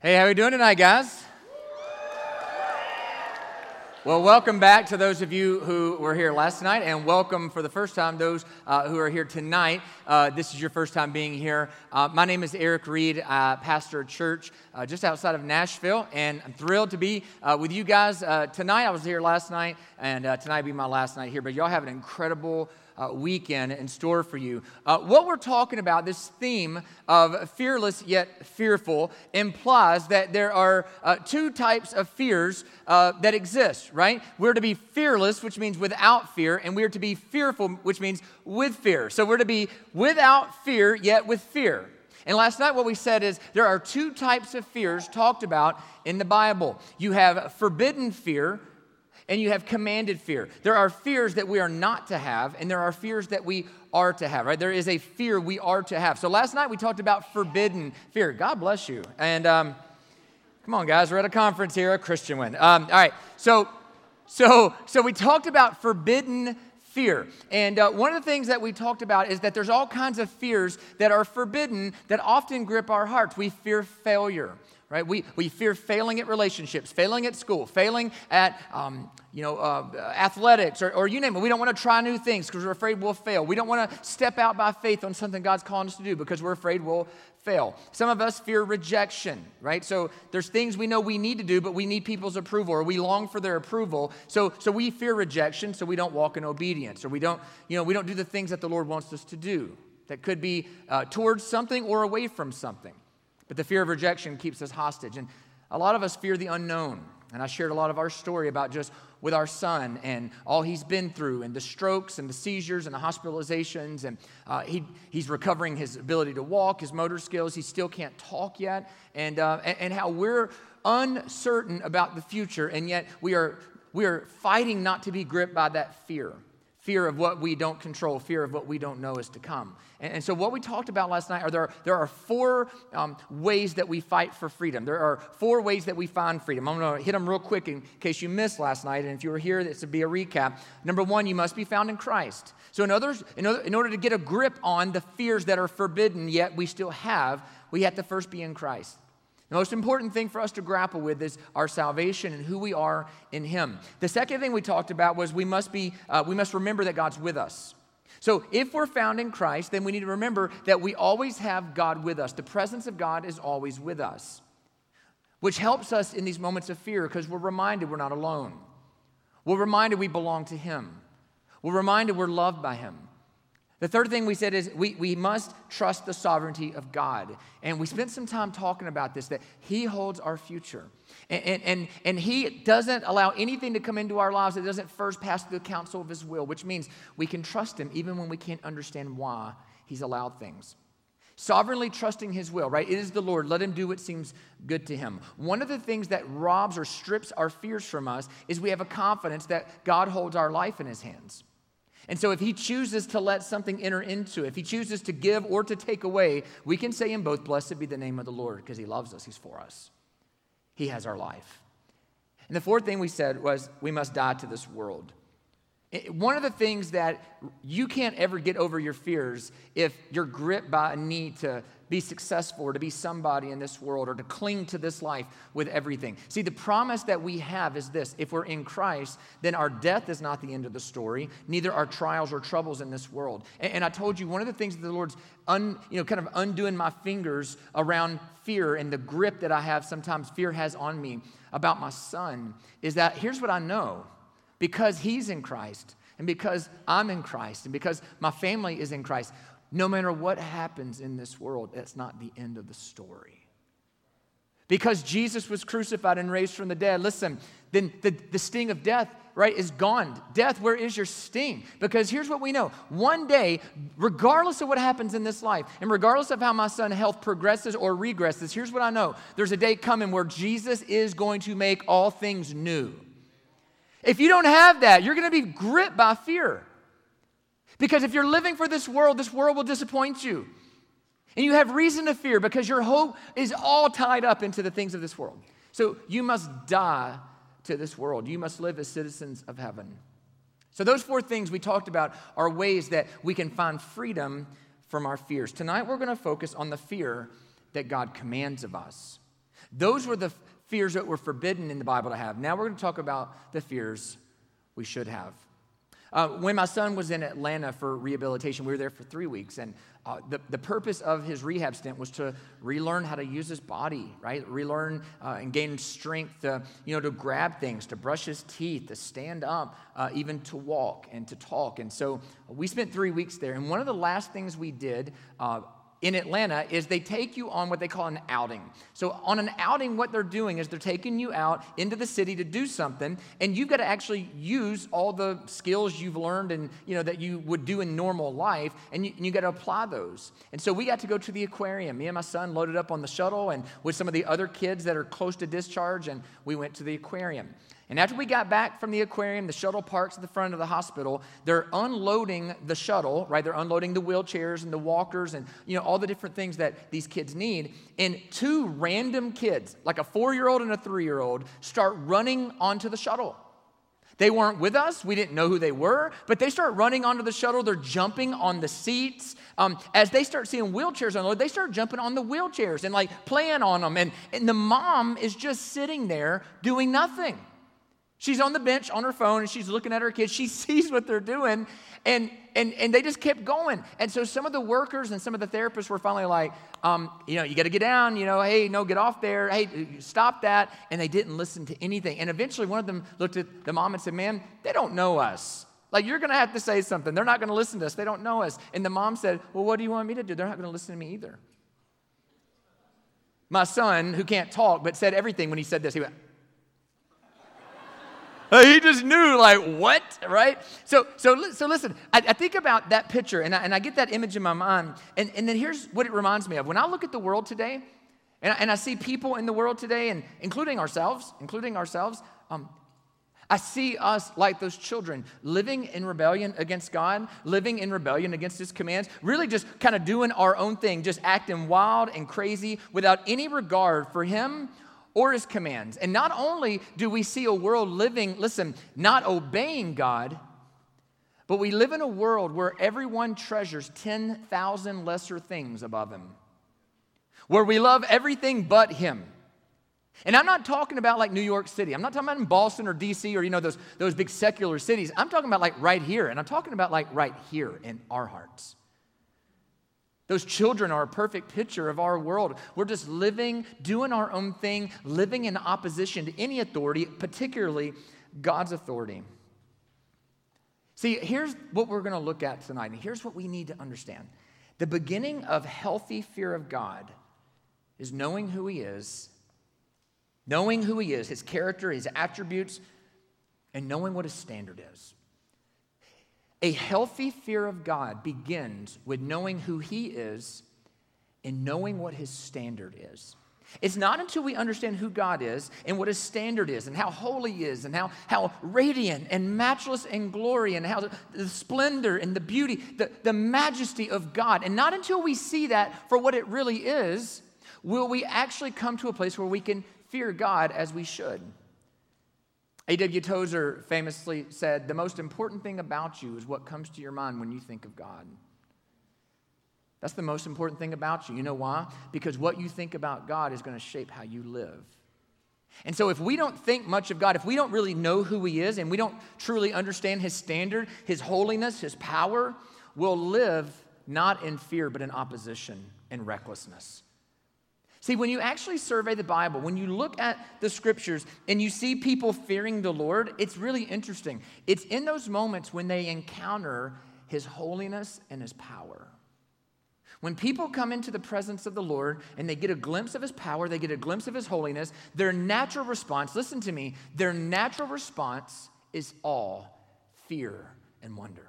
Hey, how are we doing tonight, guys? Well, welcome back to those of you who were here last night, and welcome for the first time those uh, who are here tonight. Uh, this is your first time being here. Uh, my name is Erik Reed, pastor church uh, just outside of Nashville, and I'm thrilled to be uh, with you guys uh, tonight. I was here last night, and tonight will be my last night here, but y'all have an incredible uh, weekend in store for you. Uh, what we're talking about, this theme of fearless yet fearful, implies that there are uh, two types of fears uh, that exist, right? We're to be fearless, which means without fear, and we're to be fearful, which means with fear. So we're to be without fear yet with fear. And last night, what we said is there are two types of fears talked about in the Bible. You have forbidden fear, and you have commanded fear. There are fears that we are not to have, and there are fears that we are to have, right? There is a fear we are to have. So last night we talked about forbidden fear. God bless you. And um, come on, guys, we're at a conference here, a Christian one. Um, all right, so so so we talked about forbidden fear. And uh, one of the things that we talked about is that there's all kinds of fears that are forbidden that often grip our hearts. We fear failure right? We, we fear failing at relationships, failing at school, failing at, um, you know, uh, athletics, or, or you name it. We don't want to try new things because we're afraid we'll fail. We don't want to step out by faith on something God's calling us to do because we're afraid we'll fail. Some of us fear rejection, right? So there's things we know we need to do, but we need people's approval, or we long for their approval. So, so we fear rejection, so we don't walk in obedience, or we don't, you know, we don't do the things that the Lord wants us to do. That could be uh, towards something or away from something. But the fear of rejection keeps us hostage. And a lot of us fear the unknown. And I shared a lot of our story about just with our son and all he's been through, and the strokes and the seizures and the hospitalizations. And uh, he, he's recovering his ability to walk, his motor skills. He still can't talk yet. And, uh, and, and how we're uncertain about the future, and yet we are, we are fighting not to be gripped by that fear fear of what we don't control, fear of what we don't know is to come. And, and so, what we talked about last night are there, there are four um, ways that we fight for freedom. There are four ways that we find freedom. I'm going to hit them real quick in case you missed last night. And if you were here, this would be a recap. Number one, you must be found in Christ. So, in, others, in, order, in order to get a grip on the fears that are forbidden, yet we still have, we have to first be in Christ. The most important thing for us to grapple with is our salvation and who we are in Him. The second thing we talked about was we must be, uh, we must remember that God's with us. So if we're found in Christ, then we need to remember that we always have God with us. The presence of God is always with us, which helps us in these moments of fear because we're reminded we're not alone. We're reminded we belong to Him. We're reminded we're loved by Him. The third thing we said is we, we must trust the sovereignty of God. And we spent some time talking about this that He holds our future. And, and, and, and, He doesn't allow anything to come into our lives that doesn't first pass through the counsel of His will, which means we can trust Him even when we can't understand why He's allowed things. Sovereignly trusting His will, right? It is the Lord. Let Him do what seems good to Him. One of the things that robs or strips our fears from us is we have a confidence that God holds our life in His hands. And so, if he chooses to let something enter into if he chooses to give or to take away, we can say in both, Blessed be the name of the Lord, because he loves us, he's for us. He has our life. And the fourth thing we said was, We must die to this world. One of the things that you can't ever get over your fears if you're gripped by a need to be successful or to be somebody in this world or to cling to this life with everything. See, the promise that we have is this if we're in Christ, then our death is not the end of the story, neither are trials or troubles in this world. And, and I told you one of the things that the Lord's un, you know, kind of undoing my fingers around fear and the grip that I have sometimes fear has on me about my son is that here's what I know because he's in Christ and because I'm in Christ and because my family is in Christ, no matter what happens in this world, that's not the end of the story. Because Jesus was crucified and raised from the dead, listen, then the, the sting of death, right, is gone. Death, where is your sting? Because here's what we know one day, regardless of what happens in this life, and regardless of how my son's health progresses or regresses, here's what I know there's a day coming where Jesus is going to make all things new. If you don't have that, you're going to be gripped by fear. Because if you're living for this world, this world will disappoint you. And you have reason to fear because your hope is all tied up into the things of this world. So you must die to this world. You must live as citizens of heaven. So, those four things we talked about are ways that we can find freedom from our fears. Tonight, we're going to focus on the fear that God commands of us. Those were the fears that were forbidden in the Bible to have. Now we're going to talk about the fears we should have. Uh, when my son was in Atlanta for rehabilitation, we were there for three weeks, and uh, the, the purpose of his rehab stint was to relearn how to use his body, right? Relearn uh, and gain strength to, you know, to grab things, to brush his teeth, to stand up, uh, even to walk and to talk. And so we spent three weeks there. And one of the last things we did uh, in Atlanta is they take you on what they call an outing. So, on an outing, what they're doing is they're taking you out into the city to do something, and you've got to actually use all the skills you've learned and you know that you would do in normal life, and you, you got to apply those. And so, we got to go to the aquarium. Me and my son loaded up on the shuttle, and with some of the other kids that are close to discharge, and we went to the aquarium. And after we got back from the aquarium, the shuttle parks at the front of the hospital. They're unloading the shuttle, right? They're unloading the wheelchairs and the walkers and you know all the different things that these kids need. And two random kids, like a four-year-old and a three-year-old, start running onto the shuttle. They weren't with us. We didn't know who they were, but they start running onto the shuttle. They're jumping on the seats. Um, as they start seeing wheelchairs unload, they start jumping on the wheelchairs and like playing on them. And, and the mom is just sitting there doing nothing. She's on the bench on her phone and she's looking at her kids. She sees what they're doing and, and, and they just kept going. And so some of the workers and some of the therapists were finally like, um, you know, you got to get down, you know, hey, no, get off there. Hey, stop that. And they didn't listen to anything. And eventually one of them looked at the mom and said, man, they don't know us. Like, you're going to have to say something. They're not going to listen to us. They don't know us. And the mom said, well, what do you want me to do? They're not going to listen to me either. My son, who can't talk, but said everything when he said this, he went, he just knew, like, what, right? So, so, so listen, I, I think about that picture and I, and I get that image in my mind. And, and then here's what it reminds me of. When I look at the world today, and I, and I see people in the world today, and including ourselves, including ourselves, um, I see us like those children living in rebellion against God, living in rebellion against His commands, really just kind of doing our own thing, just acting wild and crazy without any regard for Him or his commands. And not only do we see a world living, listen, not obeying God, but we live in a world where everyone treasures 10,000 lesser things above him, where we love everything but him. And I'm not talking about like New York City. I'm not talking about in Boston or DC or, you know, those, those big secular cities. I'm talking about like right here. And I'm talking about like right here in our hearts. Those children are a perfect picture of our world. We're just living, doing our own thing, living in opposition to any authority, particularly God's authority. See, here's what we're going to look at tonight, and here's what we need to understand. The beginning of healthy fear of God is knowing who He is, knowing who He is, His character, His attributes, and knowing what His standard is. A healthy fear of God begins with knowing who He is and knowing what His standard is. It's not until we understand who God is and what His standard is and how holy He is and how, how radiant and matchless in glory and how the, the splendor and the beauty, the, the majesty of God. And not until we see that for what it really is will we actually come to a place where we can fear God as we should. A.W. Tozer famously said, The most important thing about you is what comes to your mind when you think of God. That's the most important thing about you. You know why? Because what you think about God is going to shape how you live. And so, if we don't think much of God, if we don't really know who He is, and we don't truly understand His standard, His holiness, His power, we'll live not in fear, but in opposition and recklessness. See, when you actually survey the Bible, when you look at the scriptures and you see people fearing the Lord, it's really interesting. It's in those moments when they encounter his holiness and his power. When people come into the presence of the Lord and they get a glimpse of his power, they get a glimpse of his holiness, their natural response, listen to me, their natural response is awe, fear, and wonder.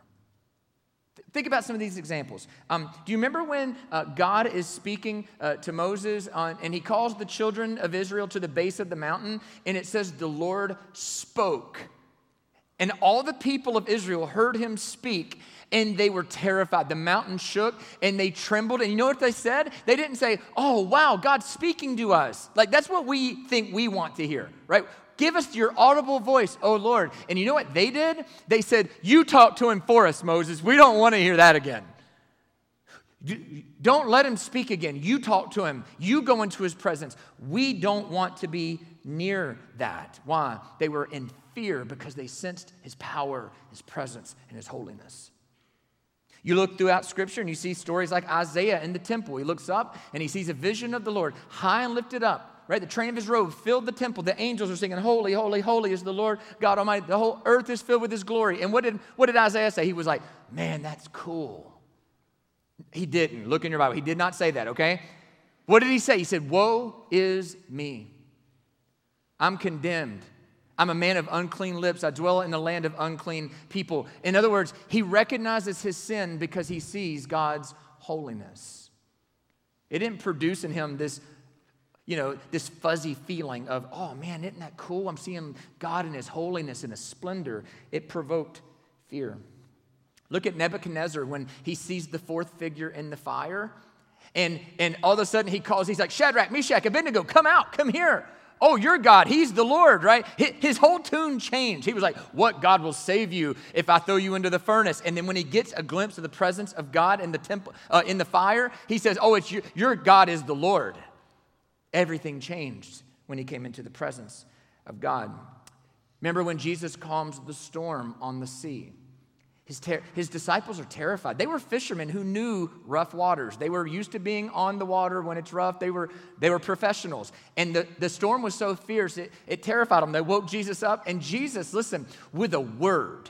Think about some of these examples. Um, do you remember when uh, God is speaking uh, to Moses on, and he calls the children of Israel to the base of the mountain, and it says, The Lord spoke. And all the people of Israel heard him speak, and they were terrified. The mountain shook and they trembled. And you know what they said? They didn't say, Oh, wow, God's speaking to us. Like, that's what we think we want to hear, right? Give us your audible voice, oh Lord. And you know what they did? They said, You talk to him for us, Moses. We don't want to hear that again. Don't let him speak again. You talk to him. You go into his presence. We don't want to be near that. Why? They were in fear because they sensed his power, his presence, and his holiness. You look throughout scripture and you see stories like Isaiah in the temple. He looks up and he sees a vision of the Lord high and lifted up, right? The train of his robe filled the temple. The angels are singing, Holy, holy, holy is the Lord God Almighty. The whole earth is filled with his glory. And what did, what did Isaiah say? He was like, Man, that's cool. He didn't. Look in your Bible. He did not say that, okay? What did he say? He said, Woe is me. I'm condemned. I'm a man of unclean lips. I dwell in the land of unclean people. In other words, he recognizes his sin because he sees God's holiness. It didn't produce in him this, you know, this fuzzy feeling of, oh man, isn't that cool? I'm seeing God in his holiness and his splendor. It provoked fear. Look at Nebuchadnezzar when he sees the fourth figure in the fire. And, and all of a sudden he calls, he's like, Shadrach, Meshach, Abednego, come out, come here. Oh, you're God. He's the Lord, right? His whole tune changed. He was like, What God will save you if I throw you into the furnace? And then when he gets a glimpse of the presence of God in the temple, uh, in the fire, he says, Oh, it's you, your God is the Lord. Everything changed when he came into the presence of God. Remember when Jesus calms the storm on the sea? His, ter- his disciples are terrified. They were fishermen who knew rough waters. They were used to being on the water when it's rough. They were, they were professionals. And the, the storm was so fierce, it, it terrified them. They woke Jesus up, and Jesus, listen, with a word,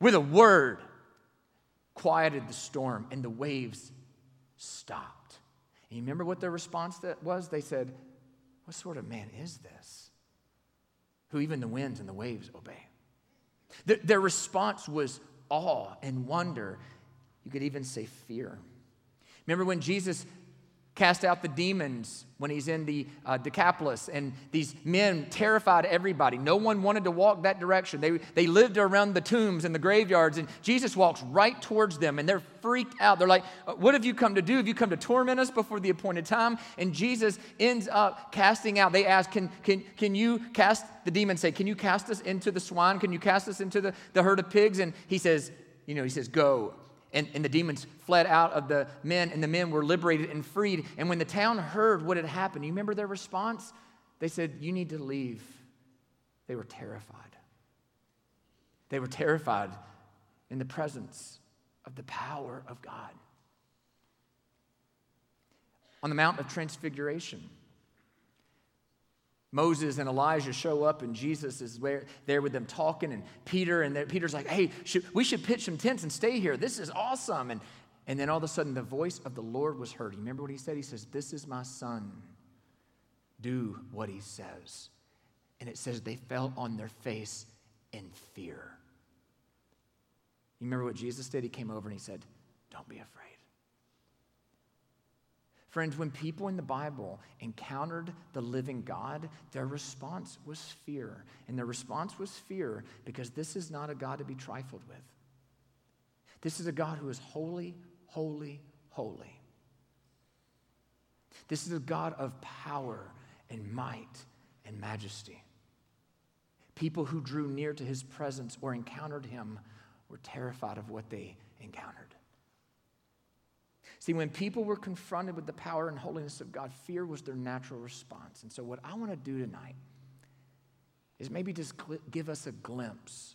with a word, quieted the storm, and the waves stopped. And you remember what their response that was? They said, What sort of man is this? Who even the winds and the waves obey. Their response was awe and wonder. You could even say fear. Remember when Jesus cast out the demons when he's in the uh, Decapolis, and these men terrified everybody. No one wanted to walk that direction. They, they lived around the tombs and the graveyards, and Jesus walks right towards them, and they're freaked out. They're like, uh, What have you come to do? Have you come to torment us before the appointed time? And Jesus ends up casting out. They ask, Can, can, can you cast, the demons say, Can you cast us into the swine? Can you cast us into the, the herd of pigs? And he says, You know, he says, Go. And, and the demons fled out of the men, and the men were liberated and freed. And when the town heard what had happened, you remember their response? They said, You need to leave. They were terrified. They were terrified in the presence of the power of God. On the Mount of Transfiguration, Moses and Elijah show up, and Jesus is there with them talking. And Peter, and Peter's like, hey, should, we should pitch some tents and stay here. This is awesome. And, and then all of a sudden, the voice of the Lord was heard. You remember what he said? He says, This is my son. Do what he says. And it says they fell on their face in fear. You remember what Jesus did? He came over and he said, Don't be afraid. Friends, when people in the Bible encountered the living God, their response was fear. And their response was fear because this is not a God to be trifled with. This is a God who is holy, holy, holy. This is a God of power and might and majesty. People who drew near to his presence or encountered him were terrified of what they encountered. See, when people were confronted with the power and holiness of God, fear was their natural response. And so, what I want to do tonight is maybe just give us a glimpse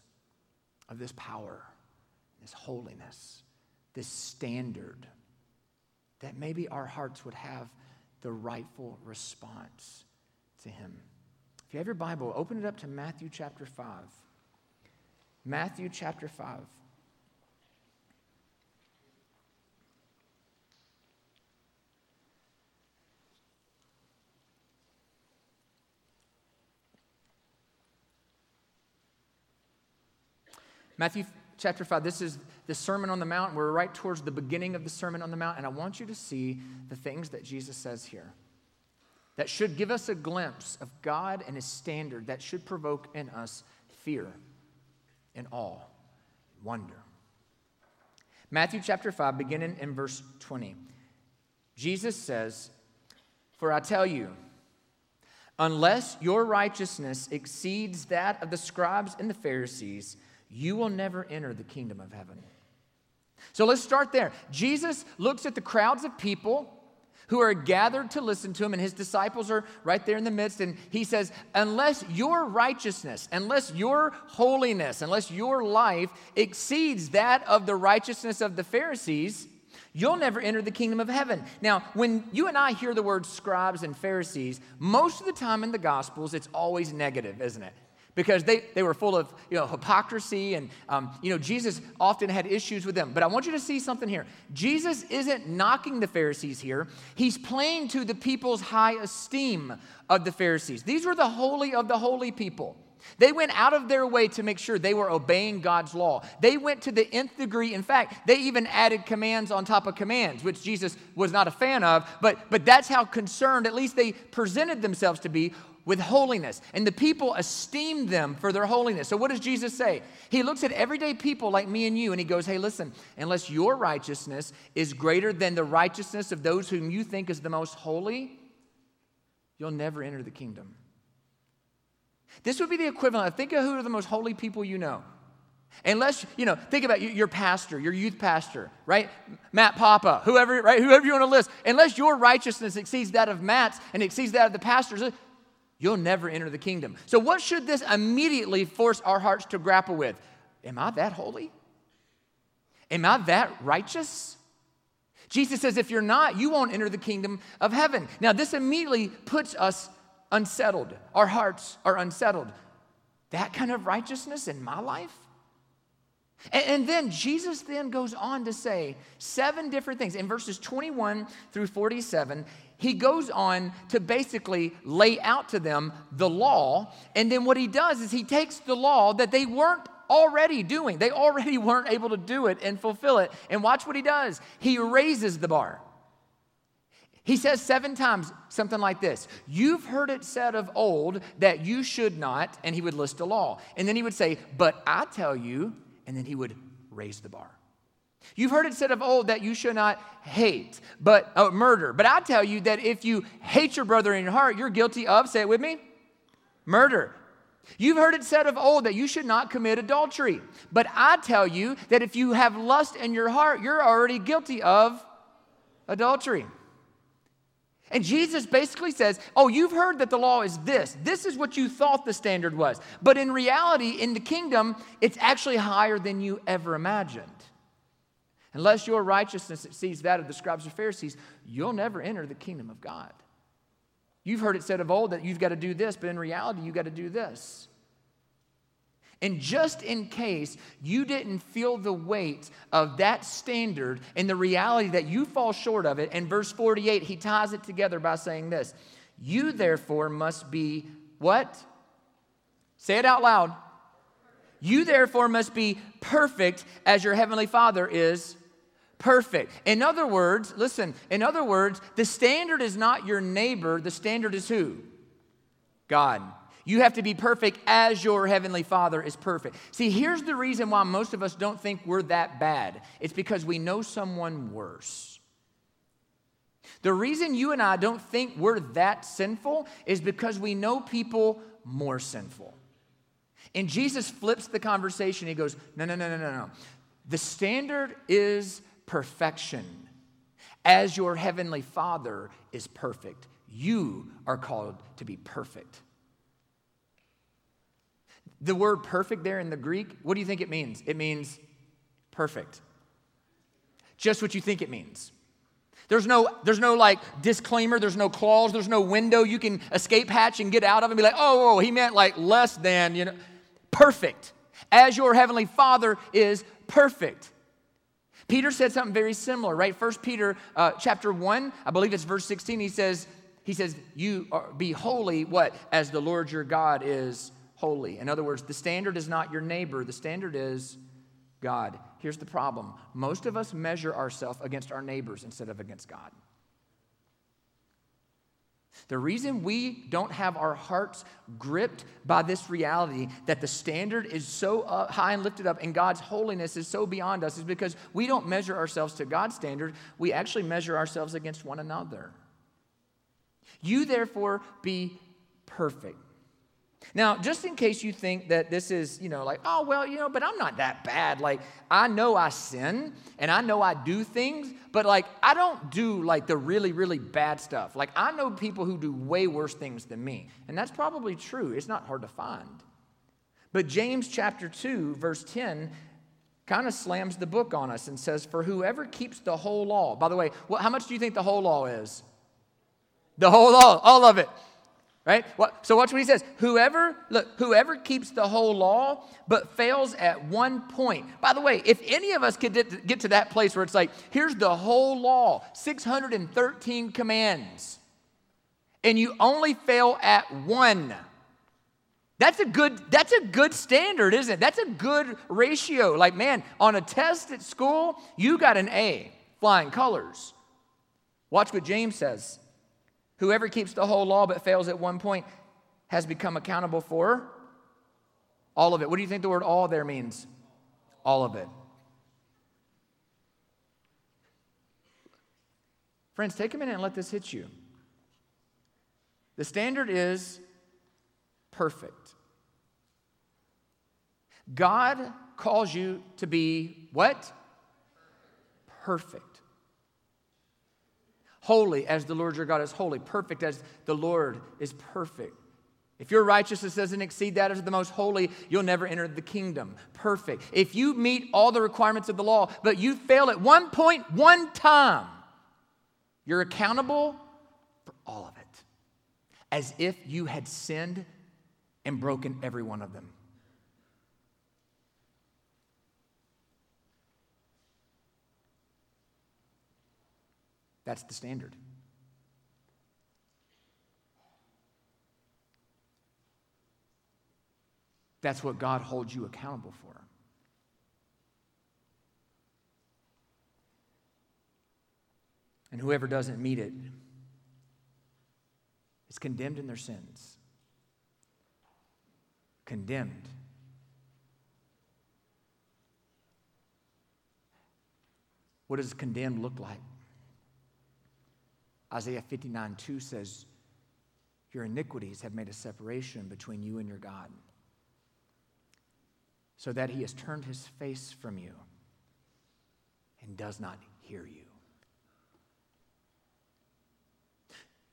of this power, this holiness, this standard, that maybe our hearts would have the rightful response to Him. If you have your Bible, open it up to Matthew chapter 5. Matthew chapter 5. Matthew chapter 5, this is the Sermon on the Mount. We're right towards the beginning of the Sermon on the Mount, and I want you to see the things that Jesus says here that should give us a glimpse of God and His standard that should provoke in us fear and awe, wonder. Matthew chapter 5, beginning in verse 20. Jesus says, For I tell you, unless your righteousness exceeds that of the scribes and the Pharisees, you will never enter the kingdom of heaven. So let's start there. Jesus looks at the crowds of people who are gathered to listen to him, and his disciples are right there in the midst. And he says, Unless your righteousness, unless your holiness, unless your life exceeds that of the righteousness of the Pharisees, you'll never enter the kingdom of heaven. Now, when you and I hear the word scribes and Pharisees, most of the time in the Gospels, it's always negative, isn't it? Because they, they were full of you know, hypocrisy and um, you know jesus often had issues with them. But i want you to see something here. Jesus isn't knocking the pharisees here. He's playing to the people's high esteem of the pharisees. These were the holy of the holy people. They went out of their way to make sure they were obeying God's law. They went to the nth degree. In fact, they even added commands on top of commands, which Jesus was not a fan of, but, but that's how concerned, at least they presented themselves to be, with holiness. And the people esteemed them for their holiness. So, what does Jesus say? He looks at everyday people like me and you and he goes, Hey, listen, unless your righteousness is greater than the righteousness of those whom you think is the most holy, you'll never enter the kingdom. This would be the equivalent of think of who are the most holy people you know. Unless, you know, think about your pastor, your youth pastor, right? Matt Papa, whoever, right? Whoever you want to list. Unless your righteousness exceeds that of Matt's and exceeds that of the pastor's, you'll never enter the kingdom. So, what should this immediately force our hearts to grapple with? Am I that holy? Am I that righteous? Jesus says, if you're not, you won't enter the kingdom of heaven. Now, this immediately puts us unsettled. Our hearts are unsettled. That kind of righteousness in my life? And, then Jesus then goes on to say seven different things. In verses 21 through 47, he goes on to basically lay out to them the law. And then what he does is he takes the law that they weren't already doing, they already weren't able to do it and fulfill it. And watch what he does he raises the bar. He says seven times something like this You've heard it said of old that you should not, and he would list a law. And then he would say, But I tell you, and then he would raise the bar. You've heard it said of old that you should not hate, but uh, murder. But I tell you that if you hate your brother in your heart, you're guilty of, say it with me, murder. You've heard it said of old that you should not commit adultery. But I tell you that if you have lust in your heart, you're already guilty of adultery. And Jesus basically says, Oh, you've heard that the law is this. This is what you thought the standard was. But in reality, in the kingdom, it's actually higher than you ever imagined. Unless your righteousness exceeds that of the scribes and Pharisees, you'll never enter the kingdom of God. You've heard it said of old that you've got to do this, but in reality, you've got to do this. And just in case you didn't feel the weight of that standard and the reality that you fall short of it, in verse 48, he ties it together by saying this You therefore must be what? Say it out loud. You therefore must be perfect as your heavenly Father is perfect. In other words, listen, in other words, the standard is not your neighbor, the standard is who? God. You have to be perfect as your heavenly Father is perfect. See, here's the reason why most of us don't think we're that bad it's because we know someone worse. The reason you and I don't think we're that sinful is because we know people more sinful. And Jesus flips the conversation. He goes, No, no, no, no, no, no. The standard is perfection. As your heavenly Father is perfect, you are called to be perfect. The word perfect there in the Greek, what do you think it means? It means perfect. Just what you think it means. There's no, there's no like disclaimer, there's no clause, there's no window you can escape hatch and get out of and be like, oh, oh, oh he meant like less than, you know. Perfect. As your heavenly Father is perfect. Peter said something very similar, right? First Peter uh, chapter 1, I believe it's verse 16, he says, he says, you are, be holy, what? As the Lord your God is holy. In other words, the standard is not your neighbor, the standard is God. Here's the problem. Most of us measure ourselves against our neighbors instead of against God. The reason we don't have our hearts gripped by this reality that the standard is so high and lifted up and God's holiness is so beyond us is because we don't measure ourselves to God's standard. We actually measure ourselves against one another. You, therefore, be perfect. Now, just in case you think that this is, you know, like, oh, well, you know, but I'm not that bad. Like, I know I sin and I know I do things, but like, I don't do like the really, really bad stuff. Like, I know people who do way worse things than me. And that's probably true. It's not hard to find. But James chapter 2, verse 10, kind of slams the book on us and says, For whoever keeps the whole law, by the way, what, how much do you think the whole law is? The whole law, all of it right? So watch what he says. Whoever look whoever keeps the whole law but fails at one point. By the way if any of us could get to that place where it's like here's the whole law 613 commands and you only fail at one that's a good that's a good standard isn't it? That's a good ratio. Like man on a test at school you got an a flying colors. Watch what james says Whoever keeps the whole law but fails at one point has become accountable for all of it. What do you think the word all there means? All of it. Friends, take a minute and let this hit you. The standard is perfect. God calls you to be what? Perfect holy as the Lord your God is holy, perfect as the Lord is perfect. If your righteousness doesn't exceed that of the most holy, you'll never enter the kingdom. Perfect. If you meet all the requirements of the law, but you fail at one point, one time, you're accountable for all of it, as if you had sinned and broken every one of them. That's the standard. That's what God holds you accountable for. And whoever doesn't meet it is condemned in their sins. Condemned. What does condemned look like? Isaiah 59 2 says, Your iniquities have made a separation between you and your God, so that he has turned his face from you and does not hear you.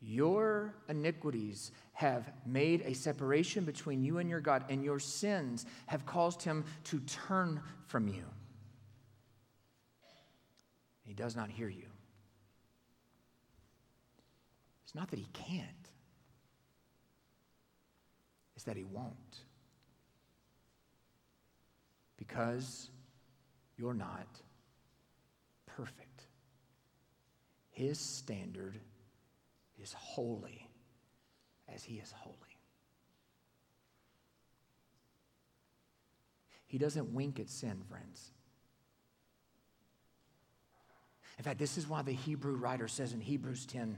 Your iniquities have made a separation between you and your God, and your sins have caused him to turn from you. He does not hear you. It's not that he can't, it's that he won't. Because you're not perfect. His standard is holy as he is holy. He doesn't wink at sin, friends. In fact, this is why the Hebrew writer says in Hebrews 10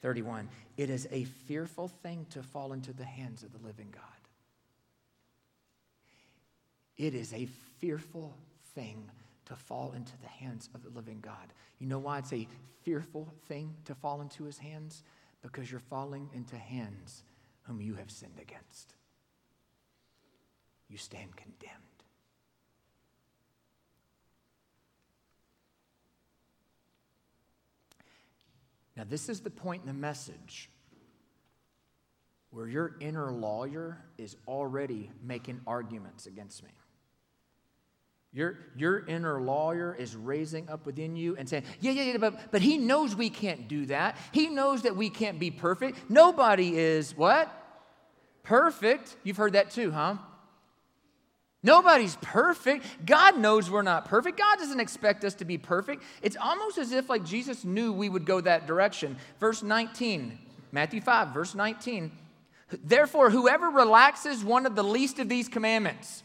31. It is a fearful thing to fall into the hands of the living God. It is a fearful thing to fall into the hands of the living God. You know why it's a fearful thing to fall into his hands? Because you're falling into hands whom you have sinned against. You stand condemned. Now, this is the point in the message where your inner lawyer is already making arguments against me. Your, your inner lawyer is raising up within you and saying, Yeah, yeah, yeah, but, but he knows we can't do that. He knows that we can't be perfect. Nobody is what? Perfect. You've heard that too, huh? Nobody's perfect. God knows we're not perfect. God doesn't expect us to be perfect. It's almost as if like Jesus knew we would go that direction. Verse 19, Matthew 5, verse 19. Therefore, whoever relaxes one of the least of these commandments,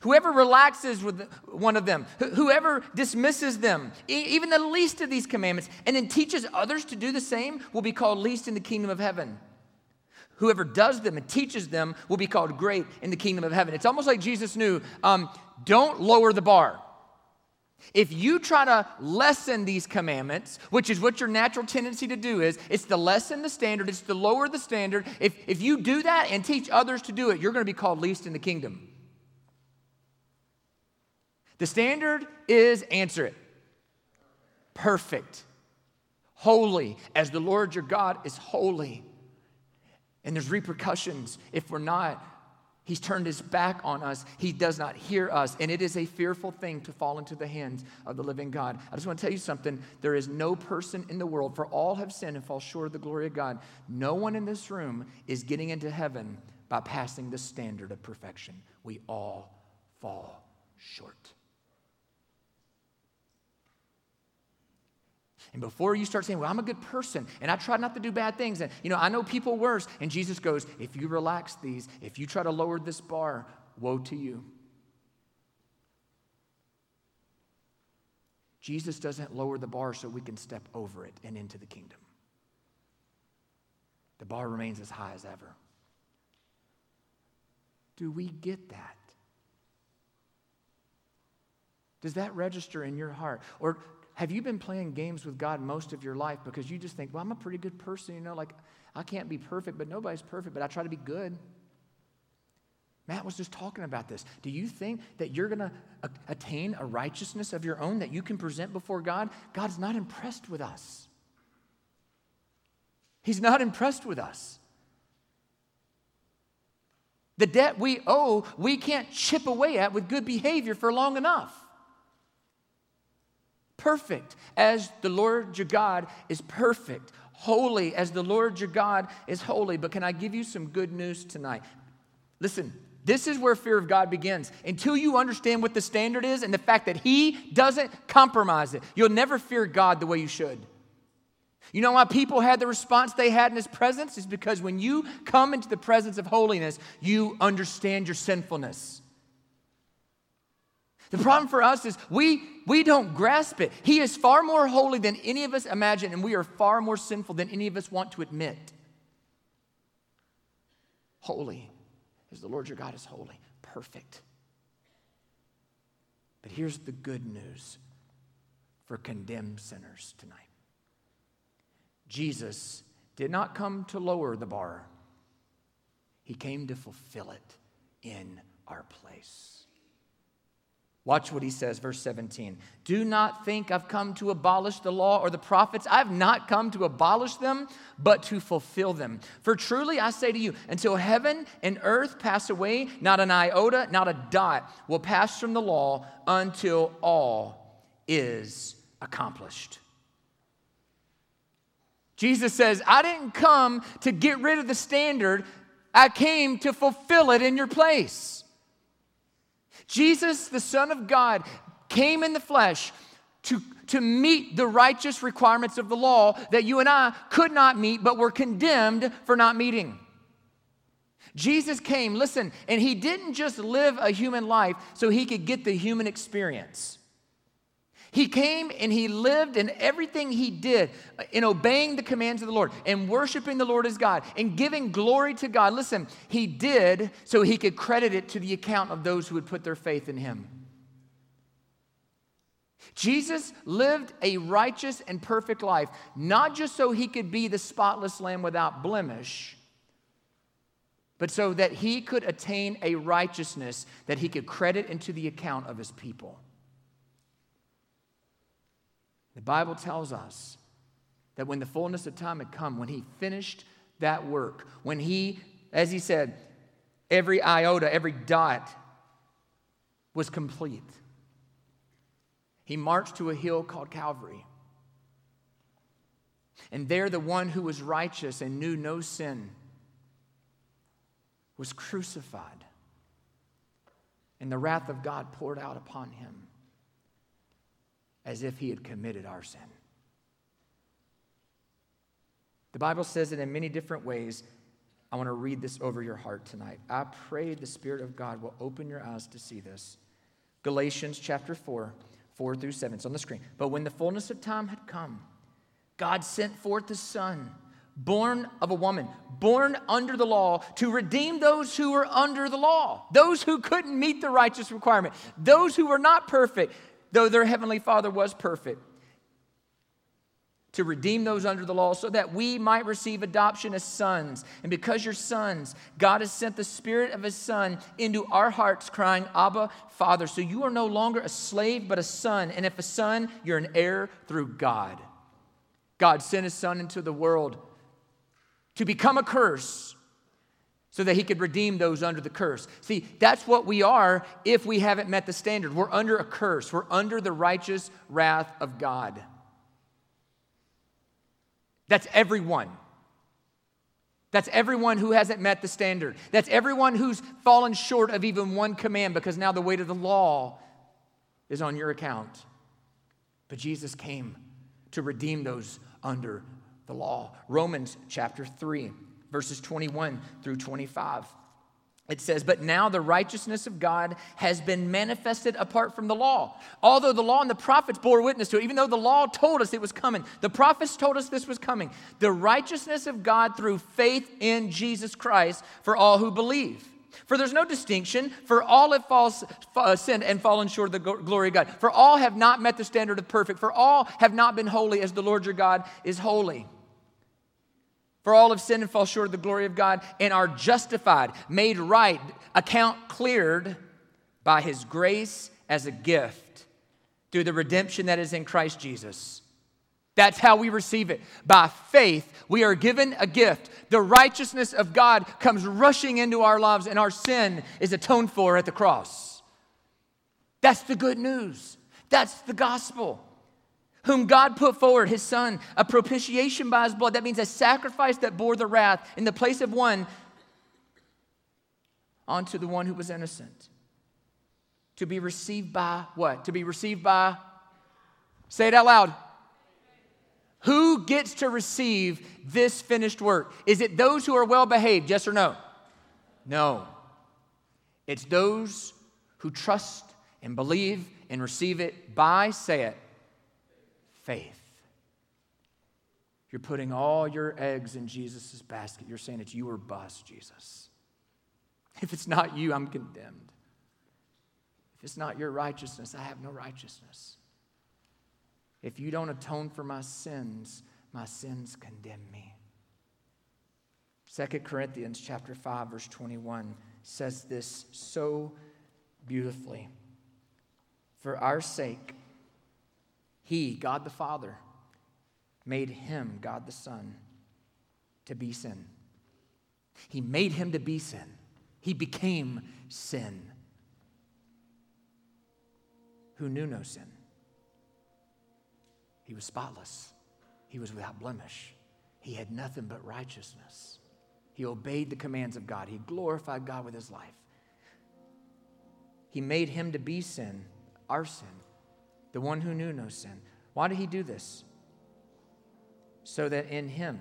whoever relaxes with one of them, whoever dismisses them, even the least of these commandments, and then teaches others to do the same, will be called least in the kingdom of heaven. Whoever does them and teaches them will be called great in the kingdom of heaven. It's almost like Jesus knew um, don't lower the bar. If you try to lessen these commandments, which is what your natural tendency to do is, it's to lessen the standard, it's to lower the standard. If, if you do that and teach others to do it, you're going to be called least in the kingdom. The standard is answer it. Perfect. Holy, as the Lord your God is holy. And there's repercussions if we're not He's turned his back on us. He does not hear us. And it is a fearful thing to fall into the hands of the living God. I just want to tell you something. There is no person in the world, for all have sinned and fall short of the glory of God. No one in this room is getting into heaven by passing the standard of perfection. We all fall short. And before you start saying, well, I'm a good person and I try not to do bad things, and you know, I know people worse, and Jesus goes, if you relax these, if you try to lower this bar, woe to you. Jesus doesn't lower the bar so we can step over it and into the kingdom. The bar remains as high as ever. Do we get that? Does that register in your heart? Or have you been playing games with God most of your life because you just think, well, I'm a pretty good person, you know, like I can't be perfect, but nobody's perfect, but I try to be good. Matt was just talking about this. Do you think that you're going to attain a righteousness of your own that you can present before God? God's not impressed with us. He's not impressed with us. The debt we owe, we can't chip away at with good behavior for long enough perfect as the Lord your God is perfect, holy as the Lord your God is holy. But can I give you some good news tonight? Listen, this is where fear of God begins. Until you understand what the standard is and the fact that He doesn't compromise it, you'll never fear God the way you should. You know why people had the response they had in His presence? Is because when you come into the presence of holiness, you understand your sinfulness. The problem for us is we, we don't grasp it. He is far more holy than any of us imagine, and we are far more sinful than any of us want to admit. Holy is the Lord your God is holy, perfect. But here's the good news for condemned sinners tonight Jesus did not come to lower the bar, He came to fulfill it in our place. Watch what he says, verse 17. Do not think I've come to abolish the law or the prophets. I've not come to abolish them, but to fulfill them. For truly I say to you, until heaven and earth pass away, not an iota, not a dot will pass from the law until all is accomplished. Jesus says, I didn't come to get rid of the standard, I came to fulfill it in your place. Jesus, the Son of God, came in the flesh to, to meet the righteous requirements of the law that you and I could not meet, but were condemned for not meeting. Jesus came, listen, and he didn't just live a human life so he could get the human experience. He came and he lived in everything he did in obeying the commands of the Lord and worshiping the Lord as God and giving glory to God. Listen, he did so he could credit it to the account of those who would put their faith in him. Jesus lived a righteous and perfect life, not just so he could be the spotless lamb without blemish, but so that he could attain a righteousness that he could credit into the account of his people. The Bible tells us that when the fullness of time had come, when he finished that work, when he, as he said, every iota, every dot was complete, he marched to a hill called Calvary. And there, the one who was righteous and knew no sin was crucified, and the wrath of God poured out upon him as if he had committed our sin. The Bible says it in many different ways. I want to read this over your heart tonight. I pray the Spirit of God will open your eyes to see this. Galatians chapter 4, 4 through 7. It's on the screen. But when the fullness of time had come, God sent forth the Son, born of a woman, born under the law, to redeem those who were under the law, those who couldn't meet the righteous requirement, those who were not perfect though their heavenly Father was perfect, to redeem those under the law so that we might receive adoption as sons. And because you're sons, God has sent the Spirit of His Son into our hearts, crying, Abba, Father. So you are no longer a slave, but a son. And if a son, you're an heir through God. God sent His Son into the world to become a curse so that he could redeem those under the curse. See, that's what we are if we haven't met the standard. We're under a curse, we're under the righteous wrath of God. That's everyone. That's everyone who hasn't met the standard. That's everyone who's fallen short of even one command because now the weight of the law is on your account. But Jesus came to redeem those under the law. Romans chapter 3, verses 21 through 25 it says, But now the righteousness of God has been manifested apart from the law. Although the law and the prophets bore witness to it, even though the law told us it was coming, the prophets told us this was coming. The righteousness of God through faith in Jesus Christ for all who believe. For there's no distinction, for all have false, uh, sinned and fallen short of the glory of God. For all have not met the standard of perfect. For all have not been holy as the Lord your God is holy. For all have sinned and fall short of the glory of God and are justified, made right, account cleared by his grace as a gift through the redemption that is in Christ Jesus. That's how we receive it. By faith, we are given a gift. The righteousness of God comes rushing into our lives, and our sin is atoned for at the cross. That's the good news. That's the gospel whom God put forward, his son, a propitiation by his blood. That means a sacrifice that bore the wrath in the place of one onto the one who was innocent. To be received by what? To be received by, say it out loud. Who gets to receive this finished work? Is it those who are well behaved? Yes or no? No. It's those who trust and believe and receive it by, say it, faith. You're putting all your eggs in Jesus' basket. You're saying it's you or bust, Jesus. If it's not you, I'm condemned. If it's not your righteousness, I have no righteousness. If you don't atone for my sins, my sins condemn me. 2 Corinthians chapter 5 verse 21 says this so beautifully. For our sake he, God the Father, made him, God the Son, to be sin. He made him to be sin. He became sin. Who knew no sin? He was spotless. He was without blemish. He had nothing but righteousness. He obeyed the commands of God. He glorified God with his life. He made him to be sin, our sin, the one who knew no sin. Why did he do this? So that in him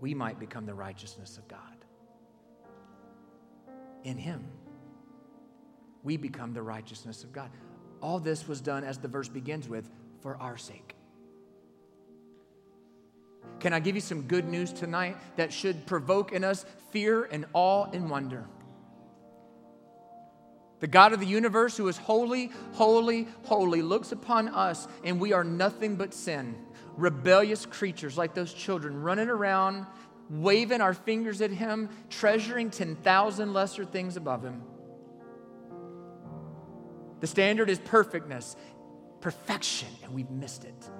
we might become the righteousness of God. In him we become the righteousness of God. All this was done, as the verse begins with, for our sake. Can I give you some good news tonight that should provoke in us fear and awe and wonder? The God of the universe, who is holy, holy, holy, looks upon us, and we are nothing but sin. Rebellious creatures like those children running around, waving our fingers at Him, treasuring 10,000 lesser things above Him. The standard is perfectness, perfection, and we've missed it.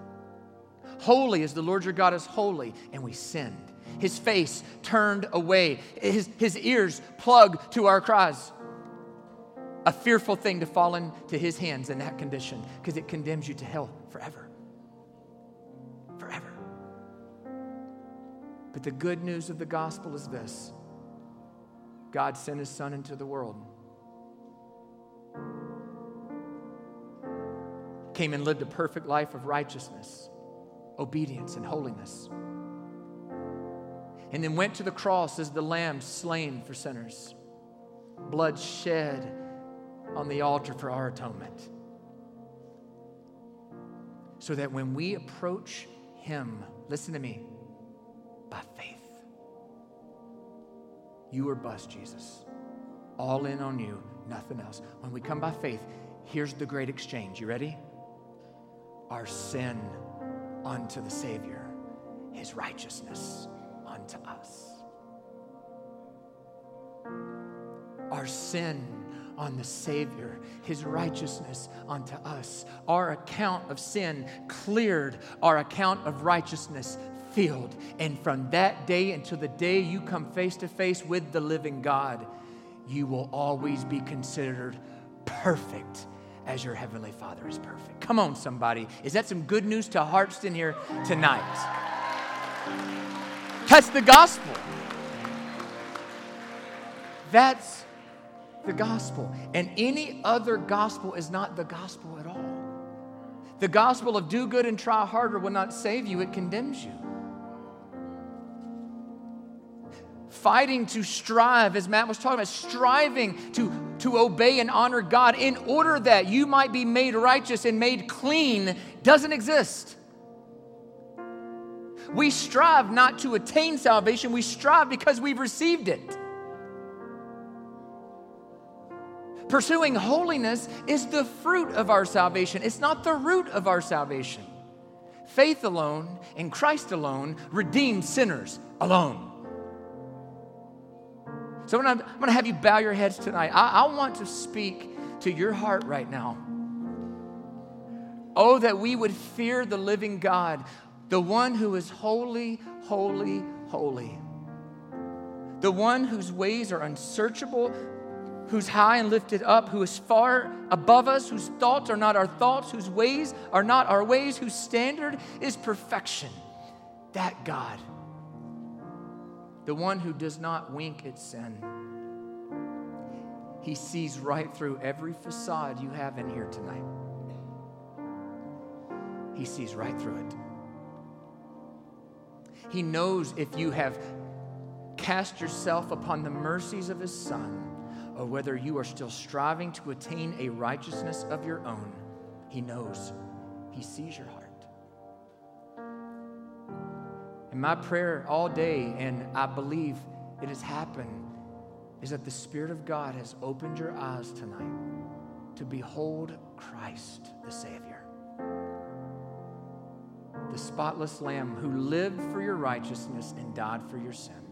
Holy as the Lord your God is holy, and we sinned. His face turned away, his, his ears plugged to our cries a fearful thing to fall into his hands in that condition because it condemns you to hell forever. Forever. But the good news of the gospel is this God sent his son into the world, came and lived a perfect life of righteousness, obedience, and holiness. And then went to the cross as the lamb slain for sinners, blood shed on the altar for our atonement. So that when we approach Him, listen to me, by faith, you are bust, Jesus. All in on you, nothing else. When we come by faith, Here's the great exchange. You ready? Our sin unto the Savior, his righteousness unto us. Our sin on the Savior, his righteousness unto us. Our account of sin cleared, our account of righteousness filled. And from that day until the day you come face to face with the living God, you will always be considered perfect as your heavenly Father is perfect. Come on, somebody. Is that some good news to hearts in here tonight? That's the gospel. That's the gospel. And any other gospel is not the gospel at all. The gospel of do good and try harder will not save you, it condemns you. Fighting to strive, as Matt was talking about, striving to, to obey and honor God in order that you might be made righteous and made clean doesn't exist. We strive not to attain salvation, we strive because we've received it. Pursuing holiness is the fruit of our salvation, it's not the root of our salvation. Faith alone in Christ alone redeems sinners alone. So I'm going to have you bow your heads tonight. I, I want to speak to your heart right now. Oh, that we would fear the living God, the one who is holy, holy, holy. The one whose ways are unsearchable, who's high and lifted up, who is far above us, whose thoughts are not our thoughts, whose ways are not our ways, whose standard is perfection. That God, the one who does not wink at sin, he sees right through every facade you have in here tonight. He sees right through it. He knows if you have cast yourself upon the mercies of His Son or whether you are still striving to attain a righteousness of your own, He knows. He sees your heart. And my prayer all day, and I believe it has happened, is that the Spirit of God has opened your eyes tonight to behold Christ, the Savior, the spotless Lamb who lived for your righteousness and died for your sin